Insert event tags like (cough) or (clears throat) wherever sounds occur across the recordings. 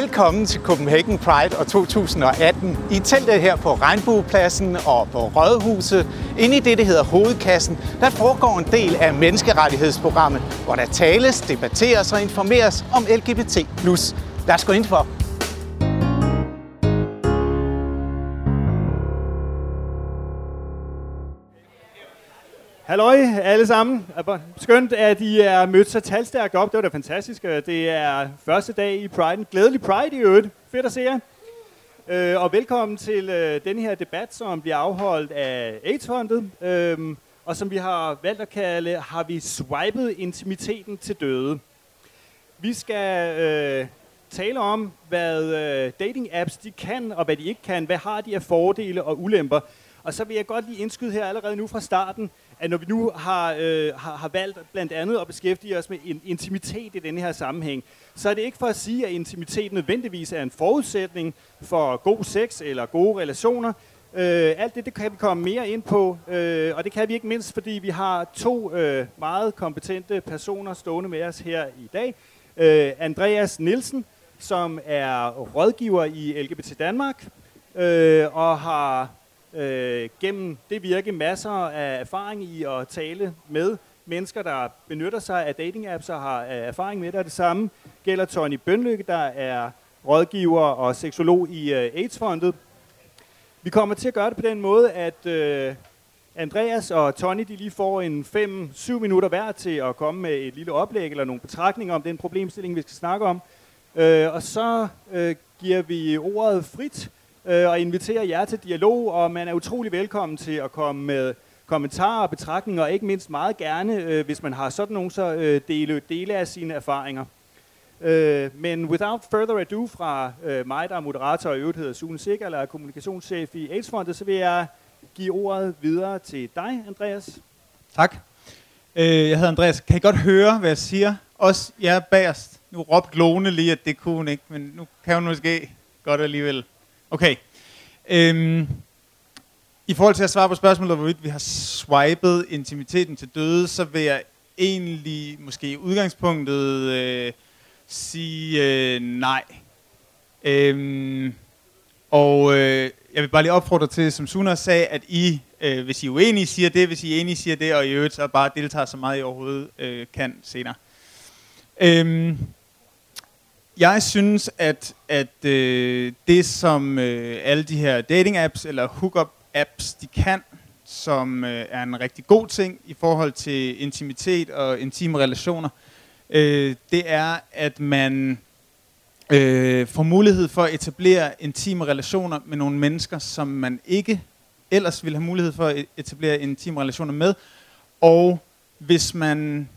Velkommen til Copenhagen Pride og 2018. I teltet her på Regnbuepladsen og på Rådhuset, inde i det, der hedder Hovedkassen, der foregår en del af menneskerettighedsprogrammet, hvor der tales, debatteres og informeres om LGBT+. Lad os gå ind for. Halløj alle sammen. Skønt, at I er mødt så talstærkt op. Det var da fantastisk. Det er første dag i Pride. Glædelig Pride i øvrigt. Fedt at se jer. Øh, og velkommen til øh, her debat, som bliver afholdt af AIDS-fondet, øh, og som vi har valgt at kalde, har vi swipet intimiteten til døde. Vi skal øh, tale om, hvad øh, dating-apps de kan, og hvad de ikke kan. Hvad har de af fordele og ulemper? Og så vil jeg godt lige indskyde her allerede nu fra starten, at når vi nu har, øh, har, har valgt blandt andet at beskæftige os med in, intimitet i denne her sammenhæng, så er det ikke for at sige, at intimitet nødvendigvis er en forudsætning for god sex eller gode relationer. Øh, alt det, det kan vi komme mere ind på, øh, og det kan vi ikke mindst, fordi vi har to øh, meget kompetente personer stående med os her i dag. Øh, Andreas Nielsen, som er rådgiver i LGBT Danmark, øh, og har øh, gennem det virke masser af erfaring i at tale med mennesker, der benytter sig af dating-apps og har øh, erfaring med det. Og det samme gælder Tony Bønlykke, der er rådgiver og seksolog i øh, AIDS-fondet. Vi kommer til at gøre det på den måde, at øh, Andreas og Tony de lige får en 5-7 minutter hver til at komme med et lille oplæg eller nogle betragtninger om den problemstilling, vi skal snakke om. Øh, og så øh, giver vi ordet frit øh, og inviterer jer til dialog, og man er utrolig velkommen til at komme med kommentarer og betragtninger, og ikke mindst meget gerne, øh, hvis man har sådan nogle, så øh, dele, dele af sine erfaringer. Øh, men without further ado fra øh, mig, der er moderator og øvrigt hedder Sune Sikker, eller er kommunikationschef i AIDS-fondet, så vil jeg give ordet videre til dig, Andreas. Tak. Øh, jeg hedder Andreas. Kan I godt høre, hvad jeg siger? Også jer bagerst. Nu råbte Lone lige, at det kunne hun ikke, men nu kan hun måske godt alligevel. Okay. Øhm, I forhold til at svare på spørgsmålet, hvorvidt vi har swipet intimiteten til døde, så vil jeg egentlig måske i udgangspunktet øh, sige øh, nej. Øhm, og øh, jeg vil bare lige opfordre til, som Suna sagde, at I, øh, hvis I er uenige, siger det, hvis I er enige, siger det, og i øvrigt så bare deltager så meget I overhovedet øh, kan senere. Øhm, jeg synes, at, at øh, det, som øh, alle de her dating-apps eller hookup-apps, de kan, som øh, er en rigtig god ting i forhold til intimitet og intime relationer, øh, det er, at man øh, får mulighed for at etablere intime relationer med nogle mennesker, som man ikke ellers ville have mulighed for at e-, etablere intime relationer med. Og hvis man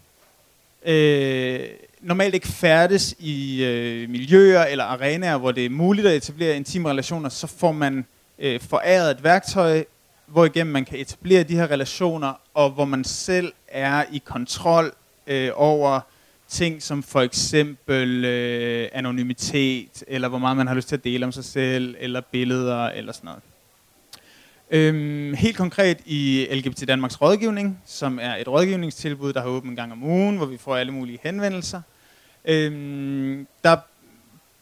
øh, normalt ikke færdes i øh, miljøer eller arenaer, hvor det er muligt at etablere intime relationer, så får man øh, foræret et værktøj, hvor igennem man kan etablere de her relationer, og hvor man selv er i kontrol øh, over ting som for eksempel øh, anonymitet, eller hvor meget man har lyst til at dele om sig selv, eller billeder, eller sådan noget. Øhm, helt konkret i LGBT Danmarks rådgivning, som er et rådgivningstilbud, der har åbent en gang om ugen, hvor vi får alle mulige henvendelser. Øhm, der,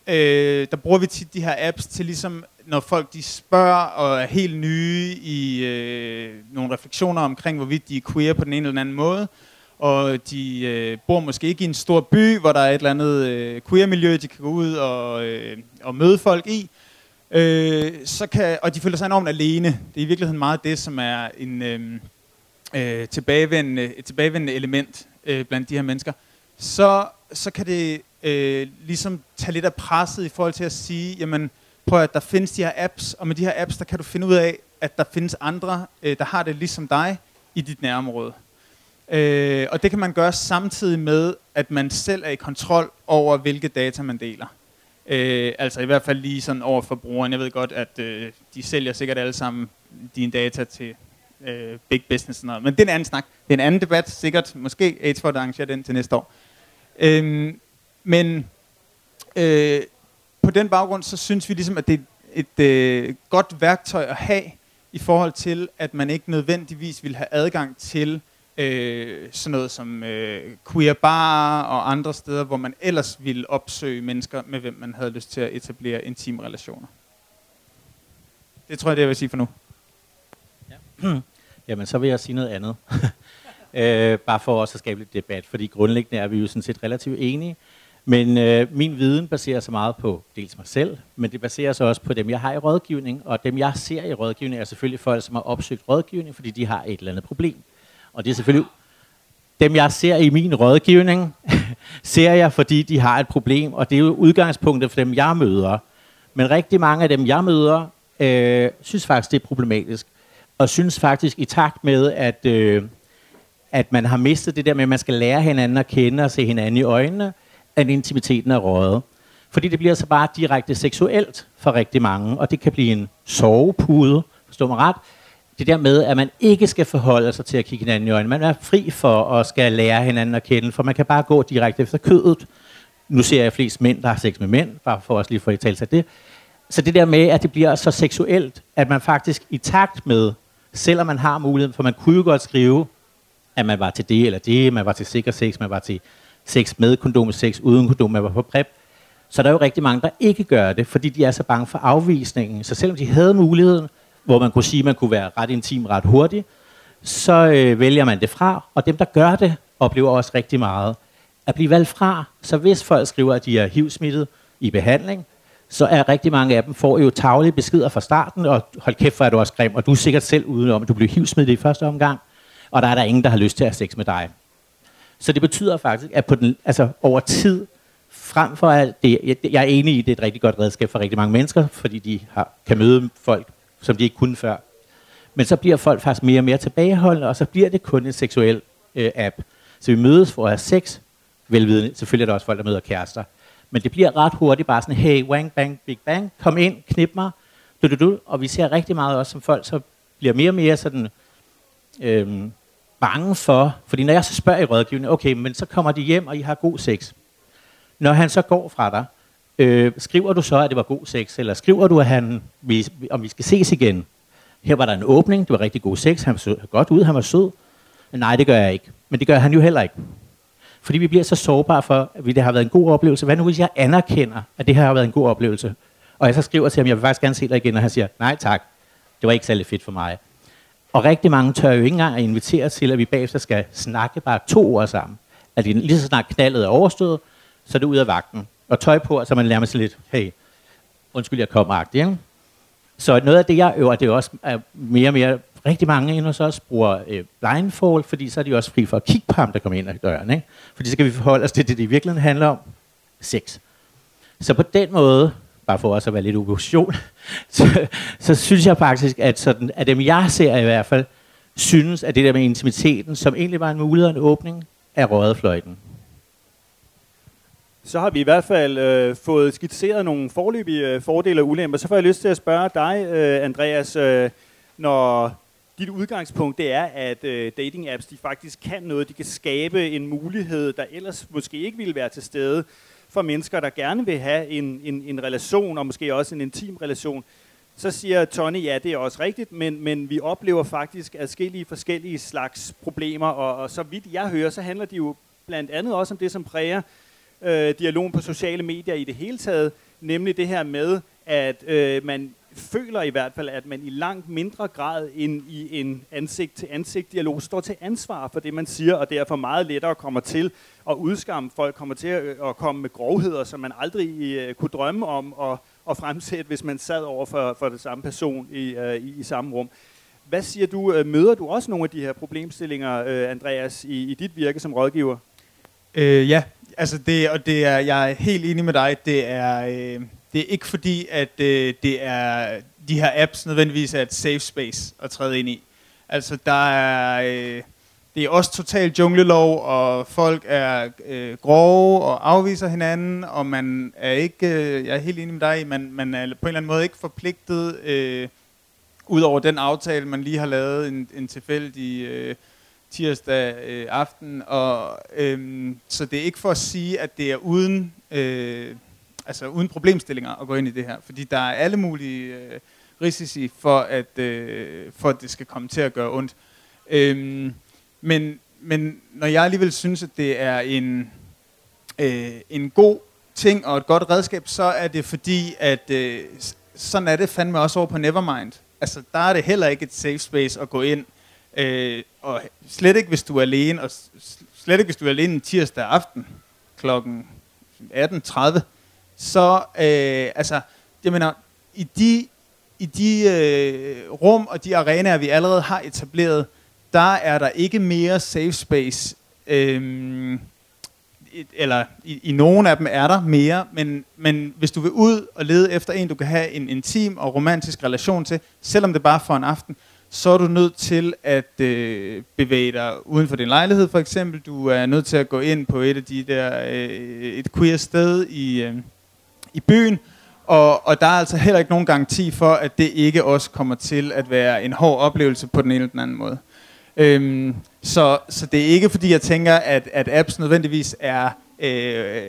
øh, der bruger vi tit de her apps til ligesom, når folk de spørger og er helt nye i øh, nogle refleksioner omkring, hvorvidt de er queer på den ene eller anden måde, og de øh, bor måske ikke i en stor by, hvor der er et eller andet øh, queer-miljø, de kan gå ud og, øh, og møde folk i, øh, så kan, og de føler sig enormt alene. Det er i virkeligheden meget det, som er en øh, øh, tilbagevendende, et tilbagevendende element øh, blandt de her mennesker. Så så kan det øh, ligesom tage lidt af presset i forhold til at sige, jamen prøv at der findes de her apps, og med de her apps, der kan du finde ud af, at der findes andre, øh, der har det ligesom dig i dit nærområde. Øh, og det kan man gøre samtidig med, at man selv er i kontrol over, hvilke data man deler. Øh, altså i hvert fald lige sådan over for brugeren. Jeg ved godt, at øh, de sælger sikkert alle sammen dine data til øh, big business og noget. Men det er en anden snak. Det er en anden debat, sikkert. Måske AIDS for at arrangere den til næste år. Øhm, men øh, på den baggrund, så synes vi ligesom, at det er et øh, godt værktøj at have i forhold til, at man ikke nødvendigvis vil have adgang til øh, sådan noget som øh, queer bar og andre steder, hvor man ellers ville opsøge mennesker, med hvem man havde lyst til at etablere intime relationer. Det tror jeg, det jeg vil sige for nu. Ja. (clears throat) Jamen, så vil jeg sige noget andet. (laughs) øh, bare for også at skabe lidt debat, fordi grundlæggende er vi jo sådan set relativt enige. Men øh, min viden baserer sig meget på dels mig selv, men det baserer sig også på dem, jeg har i rådgivning. Og dem, jeg ser i rådgivning, er selvfølgelig folk, som har opsøgt rådgivning, fordi de har et eller andet problem. Og det er selvfølgelig dem, jeg ser i min rådgivning, (laughs) ser jeg, fordi de har et problem, og det er jo udgangspunktet for dem, jeg møder. Men rigtig mange af dem, jeg møder, øh, synes faktisk, det er problematisk. Og synes faktisk, i takt med, at, øh, at man har mistet det der med, at man skal lære hinanden at kende og se hinanden i øjnene, at intimiteten er røget. Fordi det bliver så bare direkte seksuelt for rigtig mange, og det kan blive en sovepude, forstår man ret. Det der med, at man ikke skal forholde sig til at kigge hinanden i øjnene. Man er fri for at skal lære hinanden at kende, for man kan bare gå direkte efter kødet. Nu ser jeg flest mænd, der har sex med mænd, bare for os lige for at tale sig det. Så det der med, at det bliver så seksuelt, at man faktisk i takt med, selvom man har muligheden, for man kunne jo godt skrive, at man var til det eller det, man var til sikker sex, man var til sex med kondom, sex uden kondom, man var på PrEP. Så der er jo rigtig mange, der ikke gør det, fordi de er så bange for afvisningen. Så selvom de havde muligheden, hvor man kunne sige, at man kunne være ret intim ret hurtigt, så øh, vælger man det fra. Og dem, der gør det, oplever også rigtig meget at blive valgt fra. Så hvis folk skriver, at de er HIV-smittet i behandling, så er rigtig mange af dem får jo taglige beskeder fra starten, og hold kæft, hvor er du også grim, og du er sikkert selv udenom, at du blev HIV-smittet i første omgang, og der er der ingen, der har lyst til at have sex med dig. Så det betyder faktisk, at på den, altså over tid, frem for at det, jeg, jeg er enig i, at det er et rigtig godt redskab for rigtig mange mennesker, fordi de har, kan møde folk, som de ikke kunne før. Men så bliver folk faktisk mere og mere tilbageholdende, og så bliver det kun en seksuel øh, app. Så vi mødes for at have sex, velvidende. Selvfølgelig er der også folk, der møder kærester. Men det bliver ret hurtigt bare sådan, hey, wang, bang, big bang, kom ind, knip mig, du, du, du. Og vi ser rigtig meget også, som folk så bliver mere og mere sådan, øh, bange for, fordi når jeg så spørger i rådgivning, okay, men så kommer de hjem, og I har god sex. Når han så går fra dig, øh, skriver du så, at det var god sex, eller skriver du, at han, vi, om vi skal ses igen? Her var der en åbning, det var rigtig god sex, han så godt ud, han var sød. Nej, det gør jeg ikke. Men det gør han jo heller ikke. Fordi vi bliver så sårbare for, at det har været en god oplevelse. Hvad nu hvis jeg anerkender, at det her har været en god oplevelse? Og jeg så skriver til ham, jeg vil faktisk gerne se dig igen, og han siger, nej tak, det var ikke særlig fedt for mig. Og rigtig mange tør jo ikke engang at invitere til, at vi bagefter skal snakke bare to ord sammen. At lige så snart knaldet er overstået, så er det ud af vagten. Og tøj på, så man lærer sig lidt, hey, undskyld, jeg kommer agtig. Så noget af det, jeg øver, det er også er mere og mere, rigtig mange end hos os bruger øh, blindfold, fordi så er de også fri for at kigge på ham, der kommer ind ad døren. Ikke? Fordi så kan vi forholde os til det, det i virkeligheden handler om. Sex. Så på den måde, bare for også at være lidt opposition, (laughs) så, så synes jeg faktisk, at, sådan, at dem jeg ser i hvert fald, synes, at det der med intimiteten, som egentlig var en mulighed og en åbning, er røget fløjten. Så har vi i hvert fald øh, fået skitseret nogle forløbige øh, fordele og ulemper. Så får jeg lyst til at spørge dig, øh, Andreas, øh, når dit udgangspunkt det er, at øh, dating apps de faktisk kan noget. De kan skabe en mulighed, der ellers måske ikke ville være til stede for mennesker, der gerne vil have en, en, en relation, og måske også en intim relation. Så siger Tony, ja, det er også rigtigt, men, men vi oplever faktisk adskillige forskellige slags problemer, og, og så vidt jeg hører, så handler de jo blandt andet også om det, som præger øh, dialogen på sociale medier i det hele taget, nemlig det her med, at øh, man føler i hvert fald, at man i langt mindre grad end i en ansigt-til-ansigt-dialog står til ansvar for det, man siger, og derfor meget lettere kommer til at udskamme folk, kommer til at, øh, komme med grovheder, som man aldrig øh, kunne drømme om at, at fremsætte, hvis man sad over for, for det samme person i, øh, i, i samme rum. Hvad siger du? Møder du også nogle af de her problemstillinger, Andreas, i, i dit virke som rådgiver? Øh, ja, altså det, og det er, jeg er helt enig med dig. Det er, øh, det er ikke fordi, at øh, det er de her apps nødvendigvis er et safe space at træde ind i. Altså der er, øh, det er også totalt junglelov, og folk er øh, grove og afviser hinanden, og man er ikke, øh, jeg er helt enig med dig, man, man er på en eller anden måde ikke forpligtet, øh, ud over den aftale, man lige har lavet en, en tilfældig øh, tirsdag øh, aften. Og, øh, så det er ikke for at sige, at det er uden, øh, altså uden problemstillinger at gå ind i det her, fordi der er alle mulige øh, risici for at, øh, for at det skal komme til at gøre ondt. Øhm, men men når jeg alligevel synes, at det er en, øh, en god ting og et godt redskab, så er det fordi, at øh, sådan er det fandme også over på Nevermind. Altså, der er det heller ikke et safe space at gå ind, øh, og slet ikke, hvis du er alene, og slet ikke, hvis du er alene en tirsdag aften klokken 18.30, så, øh, altså, jeg mener, i de, i de øh, rum og de arenaer, vi allerede har etableret, der er der ikke mere safe space, øh, eller i, i nogen af dem er der mere, men, men hvis du vil ud og lede efter en, du kan have en intim og romantisk relation til, selvom det bare for en aften, så er du nødt til at øh, bevæge dig uden for din lejlighed for eksempel. Du er nødt til at gå ind på et af de der, øh, et queer sted i, øh, i byen, og, og der er altså heller ikke nogen garanti for, at det ikke også kommer til at være en hård oplevelse på den ene eller den anden måde. Øhm, så, så det er ikke fordi, jeg tænker, at, at apps nødvendigvis er øh,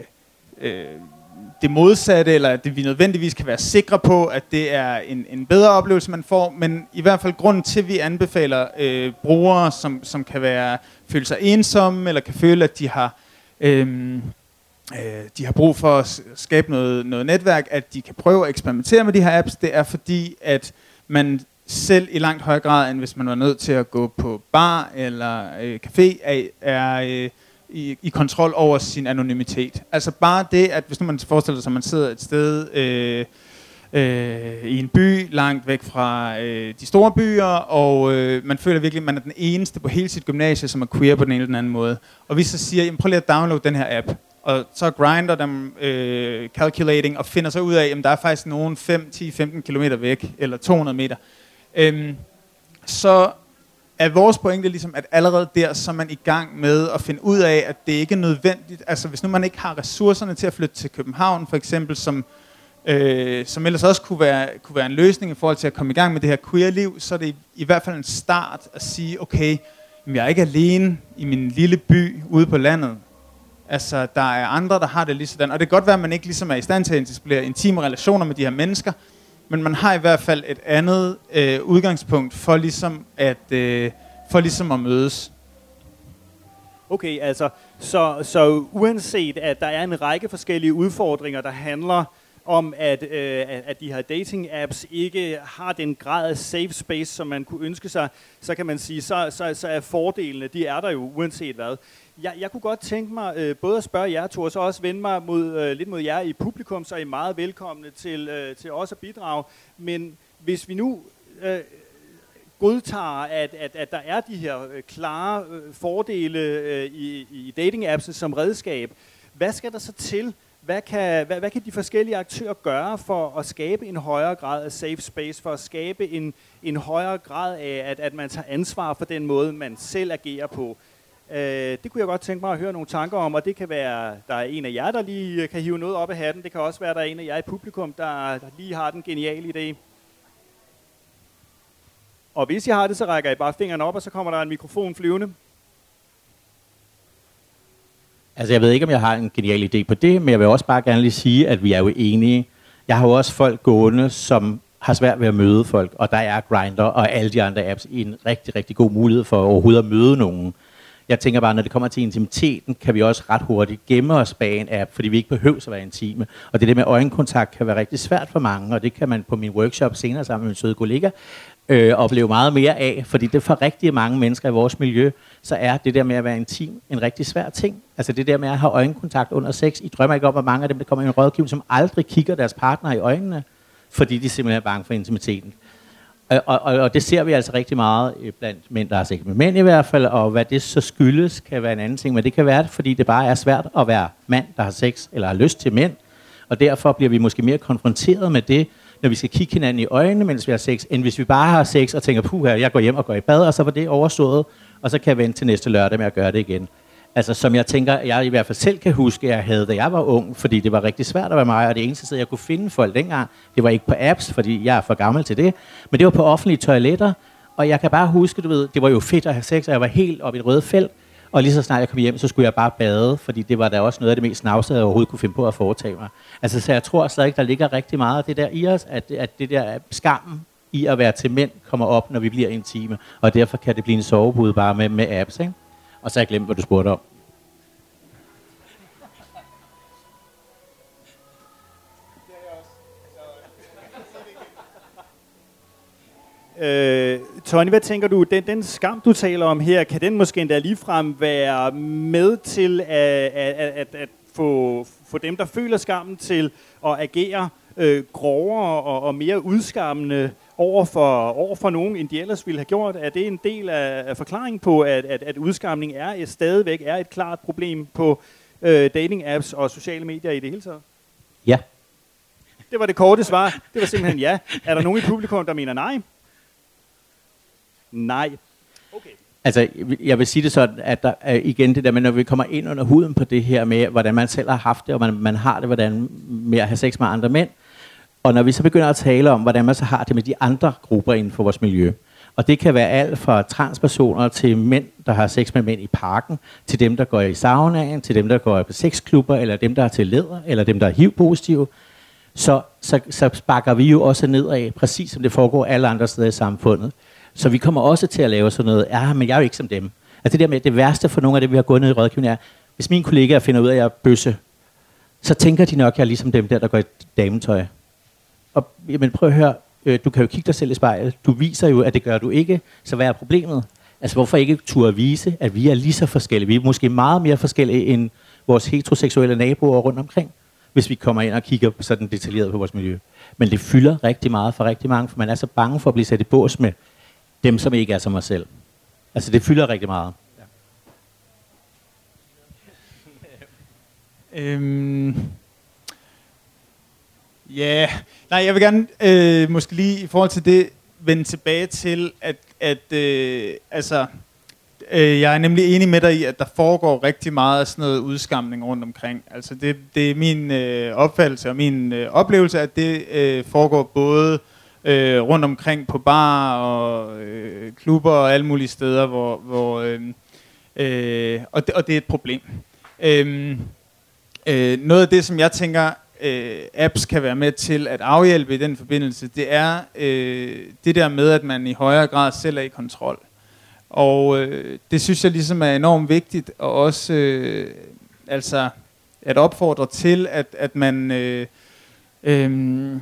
øh, det modsatte, eller at vi nødvendigvis kan være sikre på, at det er en, en bedre oplevelse, man får, men i hvert fald grunden til, at vi anbefaler øh, brugere, som, som kan være føle sig ensomme, eller kan føle, at de har... Øh, øh, de har brug for at skabe noget, noget netværk, at de kan prøve at eksperimentere med de her apps, det er fordi, at man selv i langt højere grad, end hvis man var nødt til at gå på bar eller øh, café, er, er øh, i, i kontrol over sin anonymitet. Altså bare det, at hvis nu man forestiller sig, at man sidder et sted øh, øh, i en by langt væk fra øh, de store byer, og øh, man føler virkelig, at man er den eneste på hele sit gymnasie, som er queer på den ene eller den anden måde. Og vi så siger, jamen, prøv lige at downloade den her app. Og så grinder dem øh, calculating og finder så ud af, at der er faktisk nogen 5, 10, 15 km væk, eller 200 meter. Øhm, så er vores pointe ligesom, at allerede der, så er man i gang med at finde ud af, at det ikke er nødvendigt. Altså hvis nu man ikke har ressourcerne til at flytte til København, for eksempel, som, øh, som ellers også kunne være, kunne være en løsning i forhold til at komme i gang med det her queer-liv, så er det i, i hvert fald en start at sige, okay, jeg er ikke alene i min lille by ude på landet. Altså, der er andre, der har det lige sådan. Og det kan godt være, at man ikke ligesom er i stand til at etablere intime relationer med de her mennesker, men man har i hvert fald et andet øh, udgangspunkt for ligesom at øh, for ligesom at mødes. Okay, altså så så uanset at der er en række forskellige udfordringer der handler om at øh, at de her dating apps ikke har den grad af safe space som man kunne ønske sig, så kan man sige så så så er fordelene, de er der jo uanset hvad. Jeg, jeg kunne godt tænke mig øh, både at spørge jer to, og så også vende mig mod, øh, lidt mod jer i publikum, så er I meget velkomne til, øh, til også at bidrage. Men hvis vi nu øh, godtager, at, at, at der er de her øh, klare øh, fordele øh, i, i dating-appsen som redskab, hvad skal der så til? Hvad kan, hvad, hvad kan de forskellige aktører gøre for at skabe en højere grad af safe space, for at skabe en, en højere grad af, at, at man tager ansvar for den måde, man selv agerer på? Øh, det kunne jeg godt tænke mig at høre nogle tanker om, og det kan være, der er en af jer, der lige øh, kan hive noget op af hatten. Det kan også være, der er en af jer i publikum, der, der lige har den geniale idé. Og hvis I har det, så rækker I bare fingrene op, og så kommer der en mikrofon flyvende. Altså, jeg ved ikke, om jeg har en genial idé på det, men jeg vil også bare gerne lige sige, at vi er jo enige. Jeg har jo også folk gående, som har svært ved at møde folk, og der er Grindr og alle de andre apps en rigtig, rigtig god mulighed for overhovedet at møde nogen. Jeg tænker bare, når det kommer til intimiteten, kan vi også ret hurtigt gemme os bag en app, fordi vi ikke behøver at være intime. Og det der med øjenkontakt kan være rigtig svært for mange, og det kan man på min workshop senere sammen med min søde kollega øh, opleve meget mere af, fordi det for rigtig mange mennesker i vores miljø, så er det der med at være intim en rigtig svær ting. Altså det der med at have øjenkontakt under sex. I drømmer ikke om, at mange af dem, der kommer i en rådgivning, som aldrig kigger deres partner i øjnene, fordi de simpelthen er bange for intimiteten. Og, og, og det ser vi altså rigtig meget øh, blandt mænd, der er sex med mænd i hvert fald, og hvad det så skyldes, kan være en anden ting, men det kan være, fordi det bare er svært at være mand, der har sex eller har lyst til mænd, og derfor bliver vi måske mere konfronteret med det, når vi skal kigge hinanden i øjnene, mens vi har sex, end hvis vi bare har sex og tænker, puh, jeg går hjem og går i bad, og så var det overstået, og så kan jeg vente til næste lørdag med at gøre det igen. Altså som jeg tænker, jeg i hvert fald selv kan huske, jeg havde, da jeg var ung, fordi det var rigtig svært at være mig, og det eneste sted, jeg kunne finde folk dengang, det var ikke på apps, fordi jeg er for gammel til det, men det var på offentlige toiletter, og jeg kan bare huske, du ved, det var jo fedt at have sex, og jeg var helt oppe i et røde felt, og lige så snart jeg kom hjem, så skulle jeg bare bade, fordi det var da også noget af det mest snavsede, jeg overhovedet kunne finde på at foretage mig. Altså, så jeg tror stadig, der ligger rigtig meget af det der i os, at, at det der skammen i at være til mænd kommer op, når vi bliver intime, og derfor kan det blive en sovepude bare med, med apps, ikke? Og så har jeg glemt, hvad du spurgte om. Øh, Tony, hvad tænker du, den, den skam, du taler om her, kan den måske endda ligefrem være med til at, at, at, at få, få dem, der føler skammen, til at agere øh, grovere og, og mere udskammende over for, over for nogen, end de ellers ville have gjort? Er det en del af, af forklaringen på, at, at, at udskamning er et, stadigvæk er et klart problem på øh, dating-apps og sociale medier i det hele taget? Ja. Det var det korte svar. Det var simpelthen ja. Er der nogen i publikum, der mener nej? Nej. Okay. Altså, jeg vil sige det sådan, at der er igen det der med, når vi kommer ind under huden på det her med, hvordan man selv har haft det, og man, man har det hvordan, med at have sex med andre mænd, og når vi så begynder at tale om, hvordan man så har det med de andre grupper inden for vores miljø, og det kan være alt fra transpersoner til mænd, der har sex med mænd i parken, til dem, der går i saunaen, til dem, der går på sexklubber, eller dem, der er til leder, eller dem, der er HIV-positive, så, så, så sparker vi jo også nedad, præcis som det foregår alle andre steder i samfundet. Så vi kommer også til at lave sådan noget, ja, men jeg er jo ikke som dem. Altså det der med, at det værste for nogle af det, vi har gået ned i rådgivning er, hvis mine kollegaer finder ud af, at jeg er bøsse, så tænker de nok, at jeg er ligesom dem der, der går i dametøj. Og jamen, prøv at høre, øh, du kan jo kigge dig selv i spejlet. Du viser jo, at det gør du ikke, så hvad er problemet? Altså hvorfor ikke turde vise, at vi er lige så forskellige? Vi er måske meget mere forskellige end vores heteroseksuelle naboer rundt omkring, hvis vi kommer ind og kigger sådan detaljeret på vores miljø. Men det fylder rigtig meget for rigtig mange, for man er så bange for at blive sat i bås med dem, som ikke er som os selv. Altså det fylder rigtig meget. Ja. (laughs) øhm, Ja, yeah. nej, jeg vil gerne øh, måske lige i forhold til det vende tilbage til, at, at øh, altså, øh, jeg er nemlig enig med dig i, at der foregår rigtig meget af sådan noget udskamning rundt omkring. Altså det, det er min øh, opfattelse og min øh, oplevelse, at det øh, foregår både øh, rundt omkring på bar og øh, klubber og alle mulige steder, hvor, hvor øh, øh, og, det, og det er et problem. Øh, øh, noget af det, som jeg tænker øh, apps kan være med til at afhjælpe i den forbindelse, det er øh, det der med, at man i højere grad selv er i kontrol. Og øh, det synes jeg ligesom er enormt vigtigt, og også øh, altså at opfordre til, at, at man øh, øh,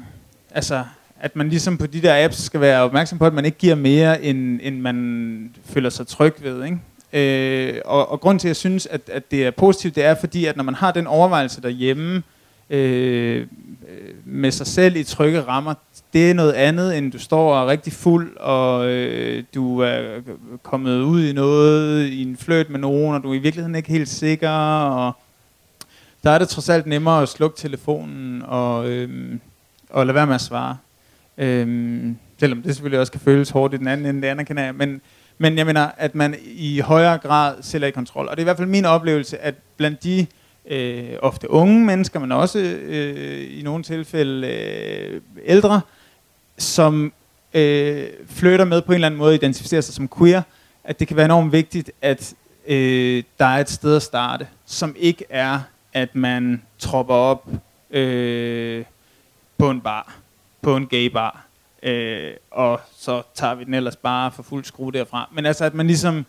altså at man ligesom på de der apps skal være opmærksom på, at man ikke giver mere, end, end man føler sig tryg ved. Ikke? Øh, og, og grund til, at jeg synes, at, at det er positivt, det er fordi, at når man har den overvejelse derhjemme, øh, Øh, øh, med sig selv i trygge rammer, det er noget andet, end du står og er rigtig fuld, og øh, du er kommet ud i noget, i en fløjt med nogen, og du er i virkeligheden ikke helt sikker, og der er det trods alt nemmere at slukke telefonen og, øh, og lade være med at svare. Øh, selvom det selvfølgelig også kan føles hårdt i den anden ende, det anerkender jeg, men, men jeg mener, at man i højere grad selv er i kontrol. Og det er i hvert fald min oplevelse, at blandt de øh, ofte unge mennesker, men også øh, i nogle tilfælde øh, ældre, som øh, flytter med på en eller anden måde, identificerer sig som queer, at det kan være enormt vigtigt, at øh, der er et sted at starte, som ikke er, at man tropper op øh, på en bar, på en gay bar, øh, og så tager vi den ellers bare for fuld skrue derfra. Men altså, at man ligesom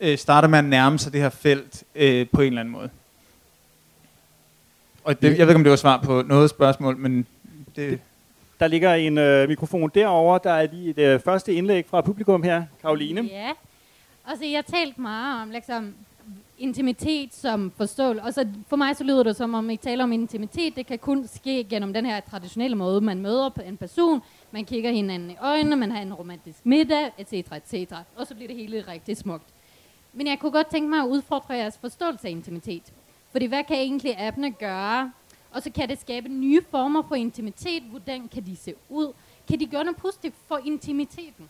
øh, starter med at nærme sig det her felt øh, på en eller anden måde. Og det, jeg ved ikke, om det var svar på noget spørgsmål, men det... Der ligger en øh, mikrofon derovre. Der er lige et øh, første indlæg fra publikum her. Karoline. Ja. Altså, jeg har talt meget om liksom, intimitet som forståelse. Og så for mig så lyder det som om, I taler om intimitet. Det kan kun ske gennem den her traditionelle måde, man møder på en person. Man kigger hinanden i øjnene, man har en romantisk middag, etc. etc. Og så bliver det hele rigtig smukt. Men jeg kunne godt tænke mig at udfordre jeres forståelse af intimitet. Fordi hvad kan egentlig appene gøre? Og så kan det skabe nye former for intimitet. Hvordan kan de se ud? Kan de gøre noget positivt for intimiteten?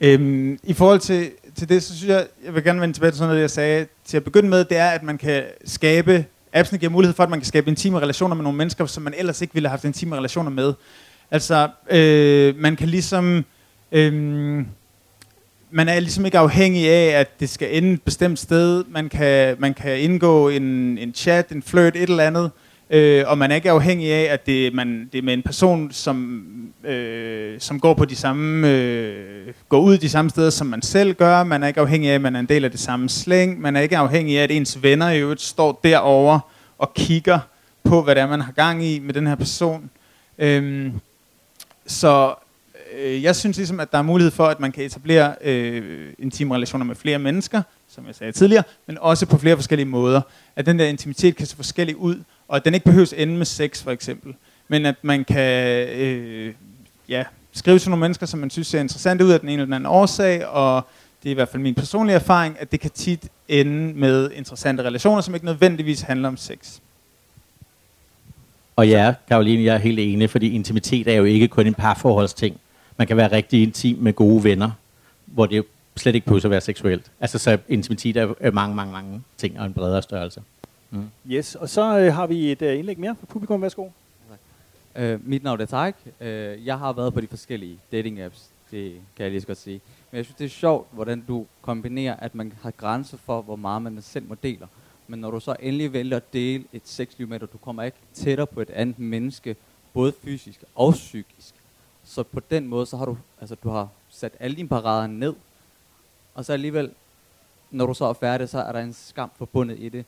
Øhm, I forhold til, til det, så synes jeg, jeg vil gerne vende tilbage til sådan noget, jeg sagde til at begynde med, det er, at man kan skabe, appsene giver mulighed for, at man kan skabe intime relationer med nogle mennesker, som man ellers ikke ville have haft intime relationer med. Altså, øh, man kan ligesom, øh, man er ligesom ikke afhængig af, at det skal ende et bestemt sted. Man kan, man kan indgå en, en chat, en flirt, et eller andet, øh, og man er ikke afhængig af, at det, man, det er med en person, som, øh, som går på de samme, øh, går ud de samme steder, som man selv gør. Man er ikke afhængig af, at man er en del af det samme slæng. Man er ikke afhængig af, at ens venner i øvrigt står derovre og kigger på, hvad det er, man har gang i med den her person. Øhm, så øh, jeg synes ligesom, at der er mulighed for, at man kan etablere øh, intime relationer med flere mennesker, som jeg sagde tidligere, men også på flere forskellige måder. At den der intimitet kan se forskellig ud, og at den ikke behøves ende med sex for eksempel, men at man kan øh, ja, skrive til nogle mennesker, som man synes ser interessant ud af den ene eller den anden årsag, og det er i hvert fald min personlige erfaring, at det kan tit ende med interessante relationer, som ikke nødvendigvis handler om sex. Og ja, Karoline, jeg er helt enig, fordi intimitet er jo ikke kun en parforholdsting. Man kan være rigtig intim med gode venner, hvor det slet ikke behøver at være seksuelt. Altså så intimitet er mange, mange, mange ting og en bredere størrelse. Mm. Yes, og så øh, har vi et øh, indlæg mere fra publikum. Værsgo. Uh, mit navn er Tarek. Uh, jeg har været på de forskellige dating apps, det kan jeg lige så godt sige. Men jeg synes, det er sjovt, hvordan du kombinerer, at man har grænser for, hvor meget man selv må dele. Men når du så endelig vælger at dele et sexliv med dig, du kommer ikke tættere på et andet menneske, både fysisk og psykisk. Så på den måde, så har du, altså, du har sat alle dine parader ned, og så alligevel, når du så er færdig, så er der en skam forbundet i det.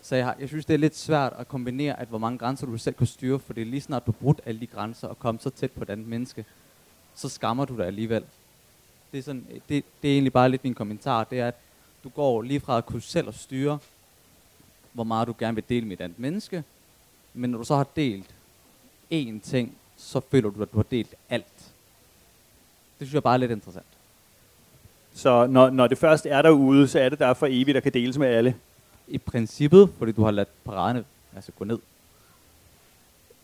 Så jeg, har, jeg synes, det er lidt svært at kombinere, at hvor mange grænser du selv kan styre, for det er lige snart du har brudt alle de grænser og kommet så tæt på et andet menneske, så skammer du dig alligevel. Det er, sådan, det, det er egentlig bare lidt min kommentar, det er, at du går lige fra at kunne selv at styre, hvor meget du gerne vil dele med et andet menneske, men når du så har delt én ting, så føler du, at du har delt alt. Det synes jeg bare er lidt interessant. Så når, når det først er derude, så er det der for evigt, der kan deles med alle? I princippet, fordi du har ladt paraderne altså gå ned.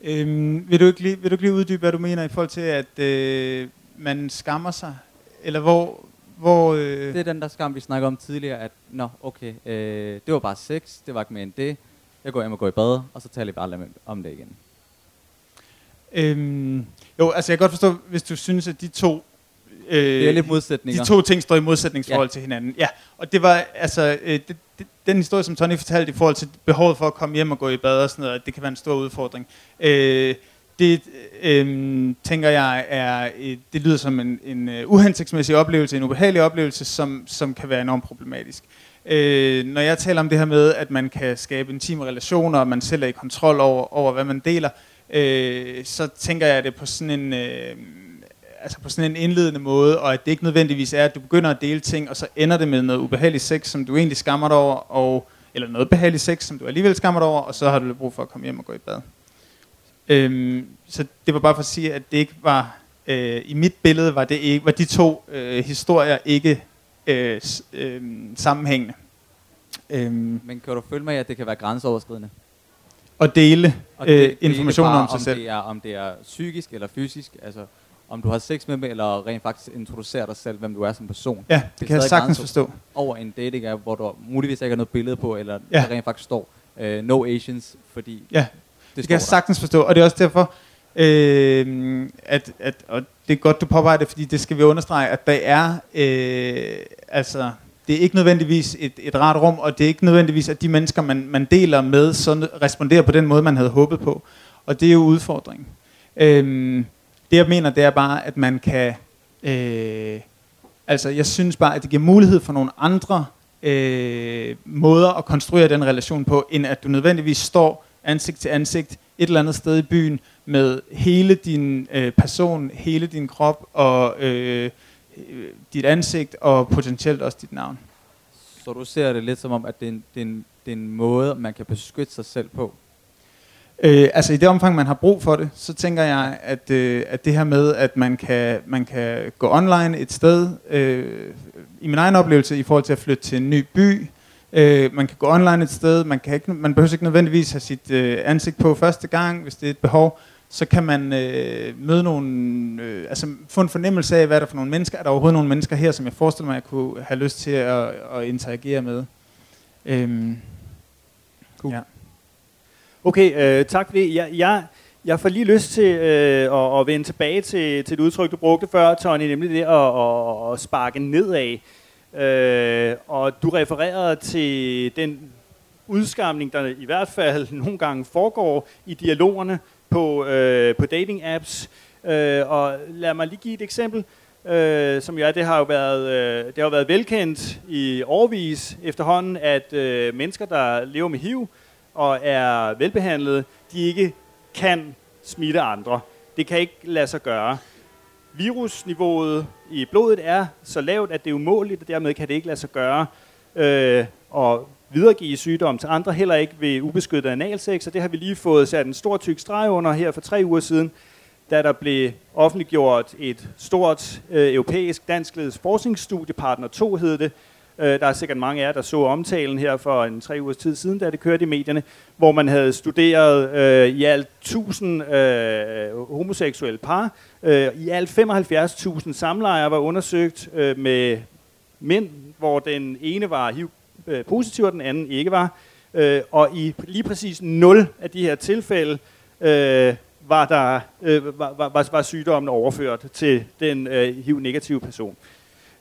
Øhm, vil, du ikke lige, vil du ikke lige uddybe, hvad du mener i forhold til, at øh, man skammer sig? Eller hvor... hvor øh... Det er den der skam, vi snakker om tidligere, at nå, okay, øh, det var bare sex, det var ikke mere end det. Jeg går hjem og går i bad, og så taler vi aldrig om det igen. Øhm, jo, altså jeg kan godt forstå, hvis du synes, at de to Øh, det er lidt modsætninger. De to ting står i modsætningsforhold ja. til hinanden. Ja, og det var altså øh, det, det, den historie, som Tony fortalte i forhold til behovet for at komme hjem og gå i bad og sådan noget, det kan være en stor udfordring. Øh, det øh, tænker jeg er, det lyder som en, en uh, uhensigtsmæssig oplevelse, en ubehagelig oplevelse, som, som kan være enormt problematisk. Øh, når jeg taler om det her med, at man kan skabe intime relationer, og man selv er i kontrol over, over hvad man deler, øh, øh, så tænker jeg det på sådan en... Øh, altså på sådan en indledende måde, og at det ikke nødvendigvis er, at du begynder at dele ting, og så ender det med noget ubehageligt sex, som du egentlig skammer dig over, og, eller noget behageligt sex, som du alligevel skammer dig over, og så har du brug for at komme hjem og gå i bad. Øhm, så det var bare for at sige, at det ikke var, øh, i mit billede var, det ikke, var de to øh, historier ikke øh, øh, sammenhængende. Øhm, Men kan du følge mig, at det kan være grænseoverskridende? Og dele og det, øh, informationer om sig om selv. Det er, om det er psykisk eller fysisk, altså om du har sex med dem, eller rent faktisk introducere dig selv, hvem du er som person. Ja, det, det kan jeg sagtens forstå. Over en dating app, hvor du muligvis ikke har noget billede på, eller ja. der rent faktisk står uh, no Asians, fordi ja. det, det kan jeg sagtens forstå, og det er også derfor, øh, at, at, og det er godt, du påpeger det, fordi det skal vi understrege, at der er, øh, altså, det er ikke nødvendigvis et, et rart rum, og det er ikke nødvendigvis, at de mennesker, man, man deler med, så responderer på den måde, man havde håbet på. Og det er jo udfordringen. Øhm, det jeg mener, det er bare, at man kan... Øh, altså, jeg synes bare, at det giver mulighed for nogle andre øh, måder at konstruere den relation på, end at du nødvendigvis står ansigt til ansigt et eller andet sted i byen med hele din øh, person, hele din krop og øh, dit ansigt og potentielt også dit navn. Så du ser det lidt som om, at det er en, det er en, det er en måde, man kan beskytte sig selv på? Øh, altså i det omfang, man har brug for det, så tænker jeg, at, øh, at det her med, at man kan, man kan gå online et sted, øh, i min egen oplevelse i forhold til at flytte til en ny by, øh, man kan gå online et sted, man, kan ikke, man behøver ikke nødvendigvis have sit øh, ansigt på første gang, hvis det er et behov, så kan man øh, møde nogle, øh, altså få en fornemmelse af, hvad er der for nogle mennesker, er der overhovedet nogle mennesker her, som jeg forestiller mig, jeg kunne have lyst til at, at interagere med. Øh, cool. Ja. Okay, øh, tak for det. Jeg, jeg, jeg får lige lyst til øh, at, at vende tilbage til, til et udtryk, du brugte før, Tony, nemlig det at, at, at sparke nedad. Øh, og du refererede til den udskamning, der i hvert fald nogle gange foregår i dialogerne på, øh, på dating apps. Øh, og lad mig lige give et eksempel, øh, som jo er, det har jo været, øh, det har været velkendt i årvis efterhånden, at øh, mennesker, der lever med HIV og er velbehandlede, de ikke kan smitte andre. Det kan ikke lade sig gøre. Virusniveauet i blodet er så lavt, at det er umåligt, og dermed kan det ikke lade sig gøre øh, og videregive sygdom til andre, heller ikke ved ubeskyttet analsex, og det har vi lige fået sat en stor tyk streg under her for tre uger siden, da der blev offentliggjort et stort øh, europæisk danskledet forskningsstudie, Partner 2 hed det, øh, der er sikkert mange af jer, der så omtalen her for en tre ugers tid siden, da det kørte i medierne, hvor man havde studeret øh, i alt 1000 øh, homoseksuelle par. Øh, I alt 75.000 samlejer var undersøgt øh, med mænd, hvor den ene var øh, positiv, og den anden ikke var. Øh, og i lige præcis 0 af de her tilfælde øh, var, der, øh, var, var, var sygdommen overført til den øh, HIV-negative person.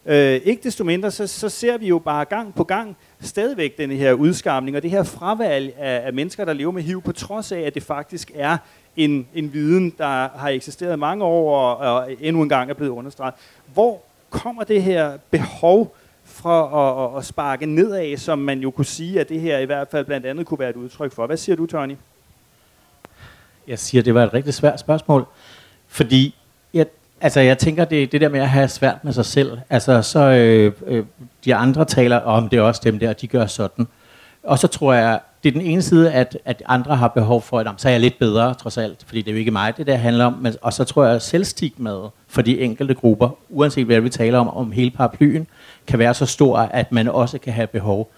Øh, ikke desto mindre, så, så ser vi jo bare gang på gang stadigvæk den her udskamning og det her fravalg af, af mennesker, der lever med HIV, på trods af, at det faktisk er en, en viden, der har eksisteret mange år og, og endnu en gang er blevet understreget. Hvor kommer det her behov fra at, at, sparke nedad, som man jo kunne sige, at det her i hvert fald blandt andet kunne være et udtryk for? Hvad siger du, Tony? Jeg siger, det var et rigtig svært spørgsmål, fordi jeg, altså, jeg tænker, det, det der med at have svært med sig selv, altså så øh, øh, de andre taler om, det er også dem der, de gør sådan. Og så tror jeg, det er den ene side, at, at andre har behov for, at så er jeg lidt bedre, trods alt, fordi det er jo ikke mig, det der handler om. Men, og så tror jeg, at selvstigmaet for de enkelte grupper, uanset hvad vi taler om, om hele paraplyen, kan være så stor, at man også kan have behov.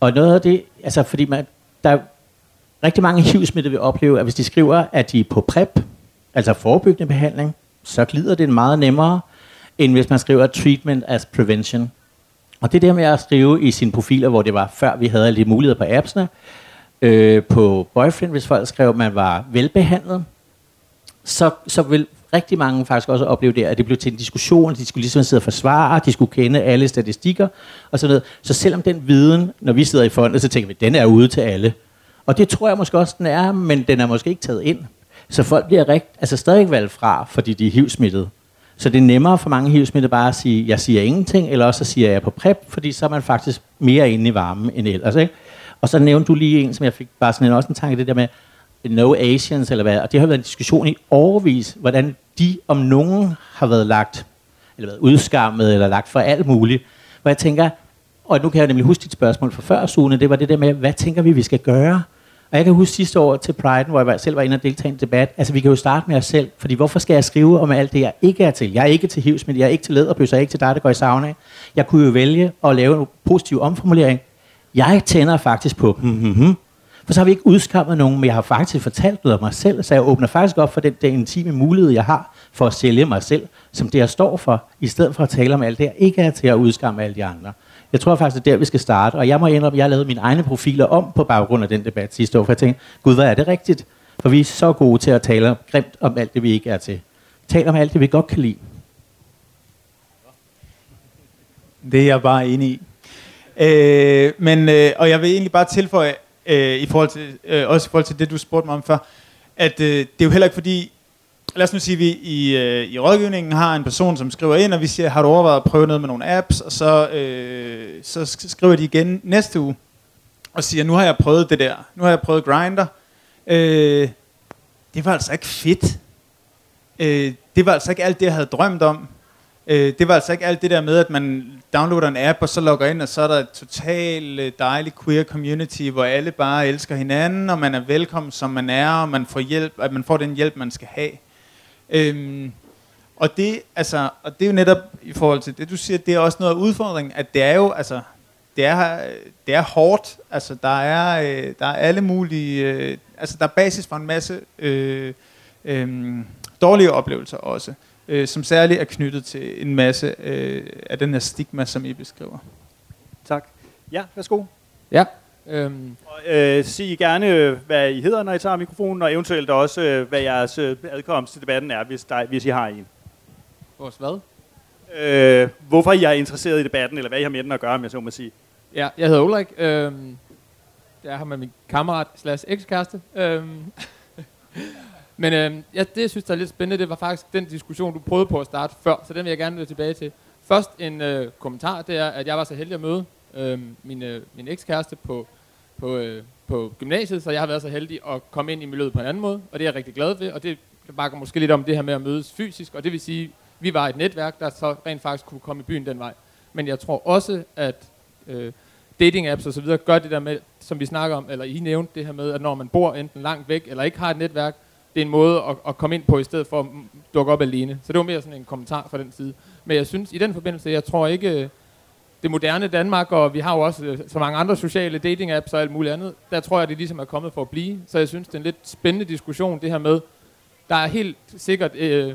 Og noget af det, altså fordi man, der er rigtig mange hiv vil opleve, at hvis de skriver, at de er på PrEP, altså forebyggende behandling, så glider det meget nemmere, end hvis man skriver treatment as prevention. Og det der med at skrive i sine profiler, hvor det var før vi havde alle de muligheder på appsene, øh, på Boyfriend, hvis folk skrev, at man var velbehandlet, så, så vil rigtig mange faktisk også opleve det, at det blev til en diskussion, de skulle ligesom sidde og forsvare, de skulle kende alle statistikker og sådan noget. Så selvom den viden, når vi sidder i fondet, så tænker vi, den er ude til alle. Og det tror jeg måske også, den er, men den er måske ikke taget ind. Så folk bliver rigt, altså stadig valgt fra, fordi de er hiv Så det er nemmere for mange HIV-smittede bare at sige, jeg siger ingenting, eller også så siger jeg på PrEP, fordi så er man faktisk mere inde i varmen end ellers. Ikke? Og så nævnte du lige en, som jeg fik bare sådan en, også en tanke, det der med no Asians, eller hvad, og det har været en diskussion i overvis, hvordan de om nogen har været lagt, eller været udskammet, eller lagt for alt muligt. Hvor jeg tænker, og nu kan jeg nemlig huske dit spørgsmål fra før, Sune, det var det der med, hvad tænker vi, vi skal gøre? Og jeg kan huske sidste år til Pride, hvor jeg selv var inde og deltage i en debat. Altså, vi kan jo starte med os selv, fordi hvorfor skal jeg skrive om alt det, jeg ikke er til? Jeg er ikke til hivsmidt, jeg er ikke til læderbøs, jeg er ikke til dig, der går i sauna. Jeg kunne jo vælge at lave en positiv omformulering. Jeg tænder faktisk på, mm-hmm, for så har vi ikke udskammet nogen, men jeg har faktisk fortalt noget om mig selv, så jeg åbner faktisk op for den, den intime mulighed, jeg har for at sælge mig selv, som det jeg står for, i stedet for at tale om alt det, jeg ikke er til at udskamme alle de andre. Jeg tror faktisk, det er der, vi skal starte. Og jeg må indrømme, at jeg har lavet mine egne profiler om på baggrund af den debat sidste år. For jeg tænkte, gud, hvad er det rigtigt? For vi er så gode til at tale grimt om alt det, vi ikke er til. Tal om alt det, vi godt kan lide. Det er jeg bare enig i. Øh, men, øh, og jeg vil egentlig bare tilføje, øh, i forhold til, øh, også i forhold til det, du spurgte mig om før, at øh, det er jo heller ikke fordi, lad os nu sige, at vi i, øh, i rådgivningen har en person, som skriver ind, og vi siger, har du overvejet at prøve noget med nogle apps? Og så, øh, så skriver de igen næste uge, og siger, nu har jeg prøvet det der. Nu har jeg prøvet Grinder. Øh, det var altså ikke fedt. Øh, det var altså ikke alt det, jeg havde drømt om. Øh, det var altså ikke alt det der med, at man downloader en app, og så logger ind, og så er der et totalt øh, dejligt queer community, hvor alle bare elsker hinanden, og man er velkommen, som man er, og man får hjælp, at man får den hjælp, man skal have. Øhm, og det, altså, og det er jo netop i forhold til det, du siger, det er også noget af udfordringen, at det er jo, altså, det er, det er hårdt, altså, der er, øh, der er alle mulige, øh, altså, der er basis for en masse øh, øh, dårlige oplevelser også, øh, som særligt er knyttet til en masse øh, af den her stigma, som I beskriver. Tak. Ja, værsgo. Ja, Øhm. Og, øh, sig gerne, hvad I hedder, når I tager mikrofonen, og eventuelt også, øh, hvad jeres øh, adkomst til debatten er, hvis, der, hvis I har en. Vores hvad? Øh, hvorfor I er interesseret i debatten, eller hvad I har med den at gøre, med så må sige. Ja, jeg hedder Ulrik. Øhm, Jeg er her med min kammerat slash ekskæreste. Øhm. Men øh, ja, det, jeg synes, der er lidt spændende, det var faktisk den diskussion, du prøvede på at starte før, så den vil jeg gerne vende tilbage til. Først en øh, kommentar, det er, at jeg var så heldig at møde øh, min, øh, min ekskæreste på, på, øh, på gymnasiet, så jeg har været så heldig at komme ind i miljøet på en anden måde, og det er jeg rigtig glad ved, og det bakker måske lidt om det her med at mødes fysisk, og det vil sige, vi var et netværk, der så rent faktisk kunne komme i byen den vej. Men jeg tror også, at øh, dating apps og så videre gør det der med, som vi snakker om, eller I nævnte det her med, at når man bor enten langt væk, eller ikke har et netværk, det er en måde at, at komme ind på, i stedet for at dukke op alene. Så det var mere sådan en kommentar fra den side. Men jeg synes, i den forbindelse, jeg tror ikke, øh, det moderne Danmark, og vi har jo også øh, så mange andre sociale dating apps og alt muligt andet, der tror jeg, det ligesom er kommet for at blive. Så jeg synes, det er en lidt spændende diskussion, det her med, der er helt sikkert øh,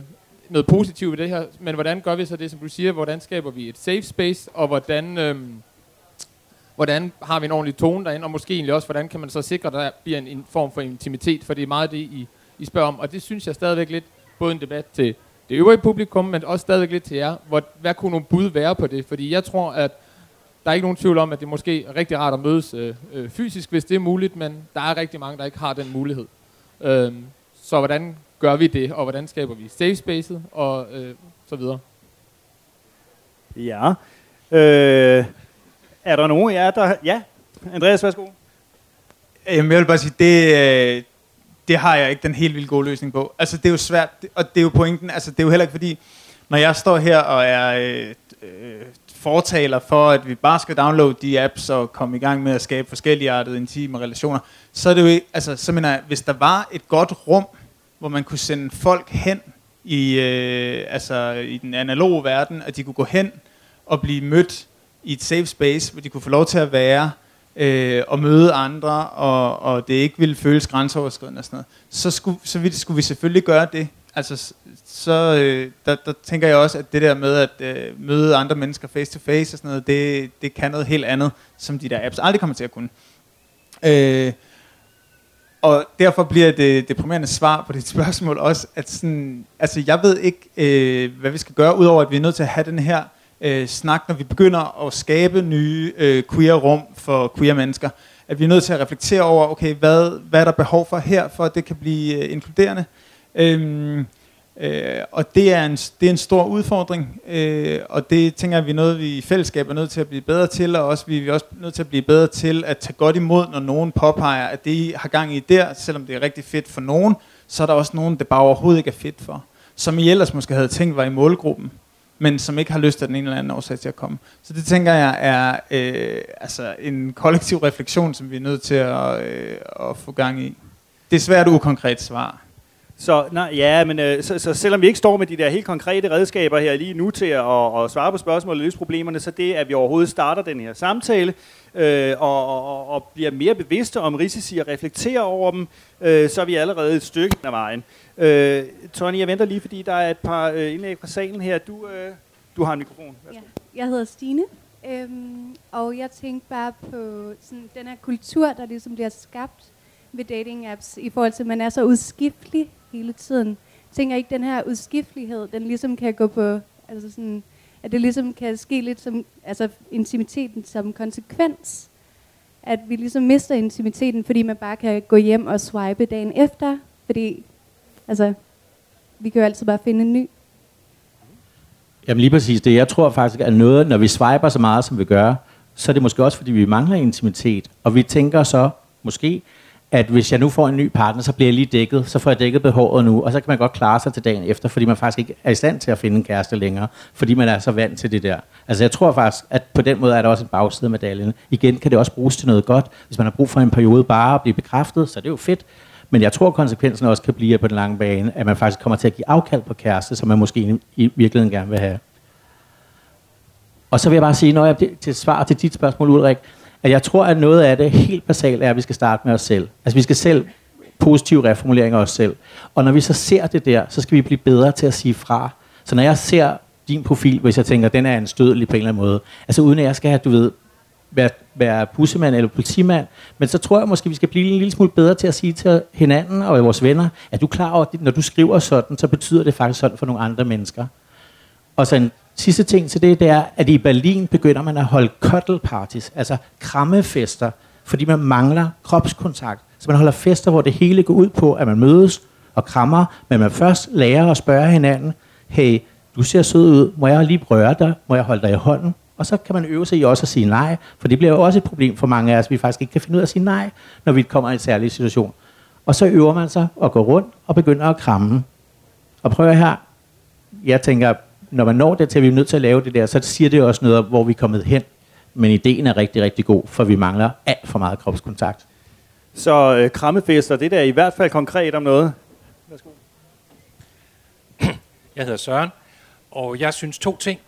noget positivt ved det her, men hvordan gør vi så det, som du siger, hvordan skaber vi et safe space, og hvordan, øh, hvordan har vi en ordentlig tone derinde, og måske egentlig også, hvordan kan man så sikre, at der bliver en, en form for intimitet, for det er meget det, I, i spørger om, og det synes jeg stadigvæk lidt, både en debat til det øvrige publikum, men også stadigvæk lidt til jer. Hvor, hvad kunne nogle bud være på det? Fordi jeg tror, at der er ikke nogen tvivl om, at det måske er rigtig rart at mødes øh, øh, fysisk, hvis det er muligt, men der er rigtig mange, der ikke har den mulighed. Øhm, så hvordan gør vi det, og hvordan skaber vi safe spacet, og øh, så videre? Ja. Øh, er der nogen af jer, der... Ja, Andreas, værsgo. Jamen, jeg vil bare sige, det, øh, det har jeg ikke den helt vildt gode løsning på. Altså, det er jo svært, og det er jo pointen, altså, det er jo heller ikke fordi, når jeg står her og er øh, øh, fortaler for, at vi bare skal downloade de apps og komme i gang med at skabe forskellige artede intime relationer, så er det jo ikke, altså, så mener jeg, hvis der var et godt rum, hvor man kunne sende folk hen i, øh, altså, i den analoge verden, at de kunne gå hen og blive mødt i et safe space, hvor de kunne få lov til at være, øh, og møde andre, og, og det ikke ville føles grænseoverskridende og sådan noget, så skulle, så ville, skulle vi selvfølgelig gøre det. Altså, så øh, der, der tænker jeg også, at det der med at øh, møde andre mennesker face to face og sådan noget, det, det kan noget helt andet, som de der apps aldrig kommer til at kunne. Øh, og derfor bliver det deprimerende svar på dit (laughs) spørgsmål også, at sådan, altså jeg ved ikke, øh, hvad vi skal gøre, udover at vi er nødt til at have den her øh, snak, når vi begynder at skabe nye øh, queer-rum for queer-mennesker. At vi er nødt til at reflektere over, okay, hvad, hvad er der behov for her, for at det kan blive øh, inkluderende. Øhm, øh, og det er, en, det er en stor udfordring, øh, og det tænker jeg, vi er noget, vi i fællesskab er nødt til at blive bedre til, og også, vi er også nødt til at blive bedre til at tage godt imod, når nogen påpeger, at det I har gang i der, selvom det er rigtig fedt for nogen, så er der også nogen, det bare overhovedet ikke er fedt for. Som I ellers måske havde tænkt var i målgruppen men som ikke har lyst til den ene eller anden årsag til at komme. Så det tænker jeg er øh, altså en kollektiv refleksion, som vi er nødt til at, øh, at få gang i. Det er svært ukonkret svar. Så, nej, ja, men øh, så, så selvom vi ikke står med de der helt konkrete redskaber her lige nu til at, at, at svare på spørgsmål og løse problemerne, så det, at vi overhovedet starter den her samtale, øh, og, og, og bliver mere bevidste om risici og reflekterer over dem, øh, så er vi allerede et stykke af vejen. Øh, Tony, jeg venter lige, fordi der er et par øh, indlæg fra salen her. Du, øh, du har en mikrofon. Ja. Jeg hedder Stine, øhm, og jeg tænkte bare på sådan, den her kultur, der ligesom bliver skabt ved dating apps, i forhold til, at man er så udskiftelig hele tiden. Jeg tænker ikke, den her udskiftelighed, den ligesom kan gå på, altså sådan, at det ligesom kan ske lidt som, altså intimiteten som konsekvens. At vi ligesom mister intimiteten, fordi man bare kan gå hjem og swipe dagen efter, fordi Altså, vi kan jo altid bare finde en ny. Jamen lige præcis det. Jeg tror faktisk, at noget, når vi swiper så meget, som vi gør, så er det måske også, fordi vi mangler intimitet. Og vi tænker så, måske, at hvis jeg nu får en ny partner, så bliver jeg lige dækket, så får jeg dækket behovet nu, og så kan man godt klare sig til dagen efter, fordi man faktisk ikke er i stand til at finde en kæreste længere, fordi man er så vant til det der. Altså jeg tror faktisk, at på den måde er der også en bagside af medaljen. Igen kan det også bruges til noget godt. Hvis man har brug for en periode bare at blive bekræftet, så er det jo fedt. Men jeg tror, at konsekvensen også kan blive på den lange bane, at man faktisk kommer til at give afkald på kæreste, som man måske i virkeligheden gerne vil have. Og så vil jeg bare sige, når jeg til svar til dit spørgsmål, Ulrik, at jeg tror, at noget af det helt basalt er, at vi skal starte med os selv. Altså vi skal selv positive reformuleringer af os selv. Og når vi så ser det der, så skal vi blive bedre til at sige fra. Så når jeg ser din profil, hvis jeg tænker, at den er en stødelig på en eller anden måde, altså uden at jeg skal have, du ved, være, være pussemand eller politimand, men så tror jeg måske, vi skal blive en lille smule bedre til at sige til hinanden og vores venner, at du er klar over, at når du skriver sådan, så betyder det faktisk sådan for nogle andre mennesker. Og så en sidste ting til det, det er, at i Berlin begynder man at holde cuddle parties, altså krammefester, fordi man mangler kropskontakt. Så man holder fester, hvor det hele går ud på, at man mødes og krammer, men man først lærer at spørge hinanden, hey, du ser sød ud, må jeg lige røre dig, må jeg holde dig i hånden? Og så kan man øve sig i også at sige nej, for det bliver jo også et problem for mange af os, vi faktisk ikke kan finde ud af at sige nej, når vi kommer i en særlig situation. Og så øver man sig at gå rundt og begynder at kramme. Og prøv her, jeg tænker, når man når det til, at vi er nødt til at lave det der, så siger det også noget om, hvor vi er kommet hen. Men ideen er rigtig, rigtig god, for vi mangler alt for meget kropskontakt. Så øh, krammefester, det der er i hvert fald konkret om noget. Værsgo. Jeg hedder Søren, og jeg synes to ting.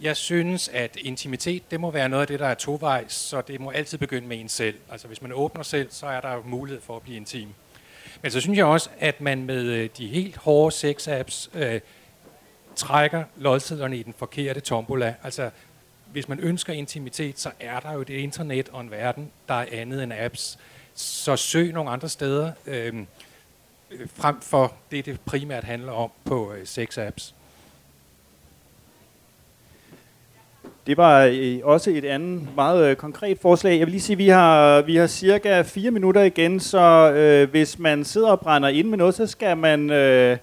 Jeg synes, at intimitet, det må være noget af det, der er tovejs, så det må altid begynde med en selv. Altså hvis man åbner selv, så er der jo mulighed for at blive intim. Men så synes jeg også, at man med øh, de helt hårde sex-apps øh, trækker lodsedlerne i den forkerte tombola. Altså hvis man ønsker intimitet, så er der jo det internet og en verden, der er andet end apps. Så søg nogle andre steder, øhm, øh, frem for det, det primært handler om på øh, sex-apps. Det var øh, også et andet meget øh, konkret forslag. Jeg vil lige sige, at vi har, vi har cirka fire minutter igen, så øh, hvis man sidder og brænder ind med noget, så skal man, øh,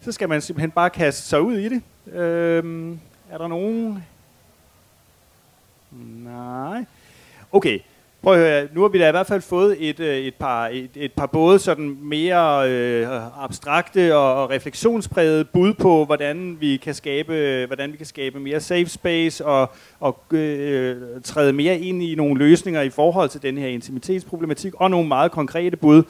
så skal man simpelthen bare kaste sig ud i det. Øh, er der nogen? Nej. Okay. Prøv at høre, nu har vi da i hvert fald fået et, øh, et, par, et, et par både sådan mere øh, abstrakte og, og refleksionsprægede bud på, hvordan vi kan skabe, hvordan vi kan skabe mere safe space og, og øh, træde mere ind i nogle løsninger i forhold til den her intimitetsproblematik, og nogle meget konkrete bud.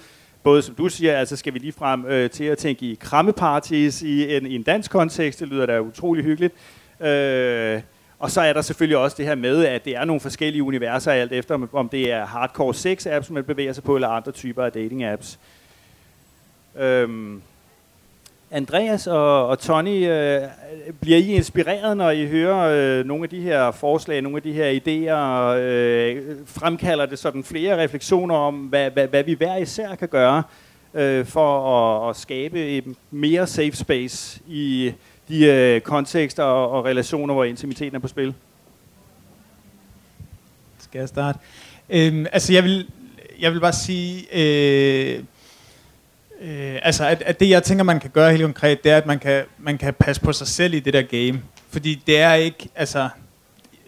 Både som du siger, altså skal vi lige frem øh, til at tænke i krammeparties i en, i en dansk kontekst, det lyder da utrolig hyggeligt. Øh, og så er der selvfølgelig også det her med, at det er nogle forskellige universer alt efter, om det er hardcore sex apps, man bevæger sig på, eller andre typer af dating apps. Øhm, Andreas og, og Tony, øh, bliver I inspireret, når I hører øh, nogle af de her forslag, nogle af de her idéer? Øh, fremkalder det sådan flere refleksioner om, hvad, hvad, hvad vi hver især kan gøre øh, for at, at skabe et mere safe space i de øh, kontekster og, og relationer, hvor intimiteten er på spil? Skal jeg starte? Øhm, altså, jeg vil, jeg vil bare sige, øh, øh, altså, at, at det, jeg tænker, man kan gøre helt konkret, det er, at man kan, man kan passe på sig selv i det der game. Fordi det er ikke, altså,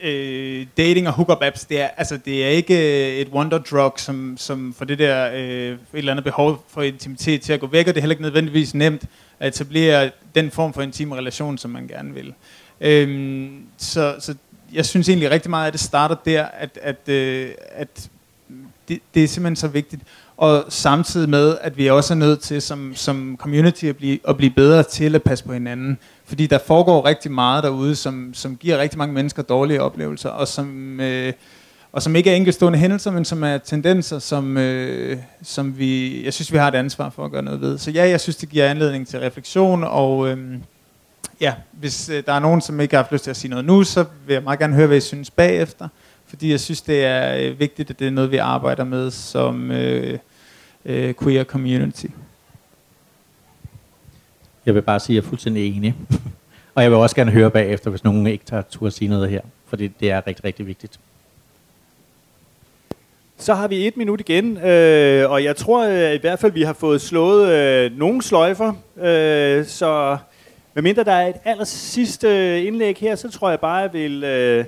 øh, dating og hookup apps, det er, altså, det er ikke øh, et wonder drug, som, som får det der øh, et eller andet behov for intimitet til at gå væk, og det er heller ikke nødvendigvis nemt at etablere den form for intim relation, som man gerne vil. Øh, så, så jeg synes egentlig rigtig meget, at det starter der, at, at, øh, at det, det er simpelthen så vigtigt. Og samtidig med, at vi også er nødt til som, som community at blive, at blive bedre til at passe på hinanden. Fordi der foregår rigtig meget derude, som, som giver rigtig mange mennesker dårlige oplevelser, og som, øh, og som ikke er enkeltstående hændelser, men som er tendenser, som, øh, som vi, jeg synes, vi har et ansvar for at gøre noget ved. Så ja, jeg synes, det giver anledning til refleksion, og øh, ja, hvis øh, der er nogen, som ikke har haft lyst til at sige noget nu, så vil jeg meget gerne høre, hvad I synes bagefter, fordi jeg synes, det er øh, vigtigt, at det er noget, vi arbejder med som øh, øh, queer community. Jeg vil bare sige, at jeg er fuldstændig enig. (laughs) og jeg vil også gerne høre bagefter, hvis nogen ikke tager tur at sige noget her, fordi det er rigtig, rigtig vigtigt. Så har vi et minut igen, øh, og jeg tror øh, i hvert fald, vi har fået slået øh, nogle sløjfer. Øh, så medmindre der er et aller sidste indlæg her, så tror jeg bare, jeg vil øh,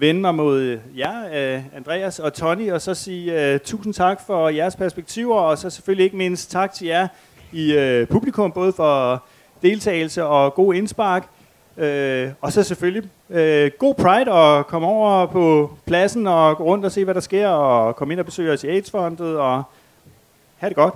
vende mig mod jer, øh, Andreas og Tony, og så sige øh, tusind tak for jeres perspektiver, og så selvfølgelig ikke mindst tak til jer i øh, publikum, både for deltagelse og god indspark. Øh, og så selvfølgelig øh, god Pride og komme over på pladsen og gå rundt og se, hvad der sker, og komme ind og besøge os i AIDS-fondet, og have det godt.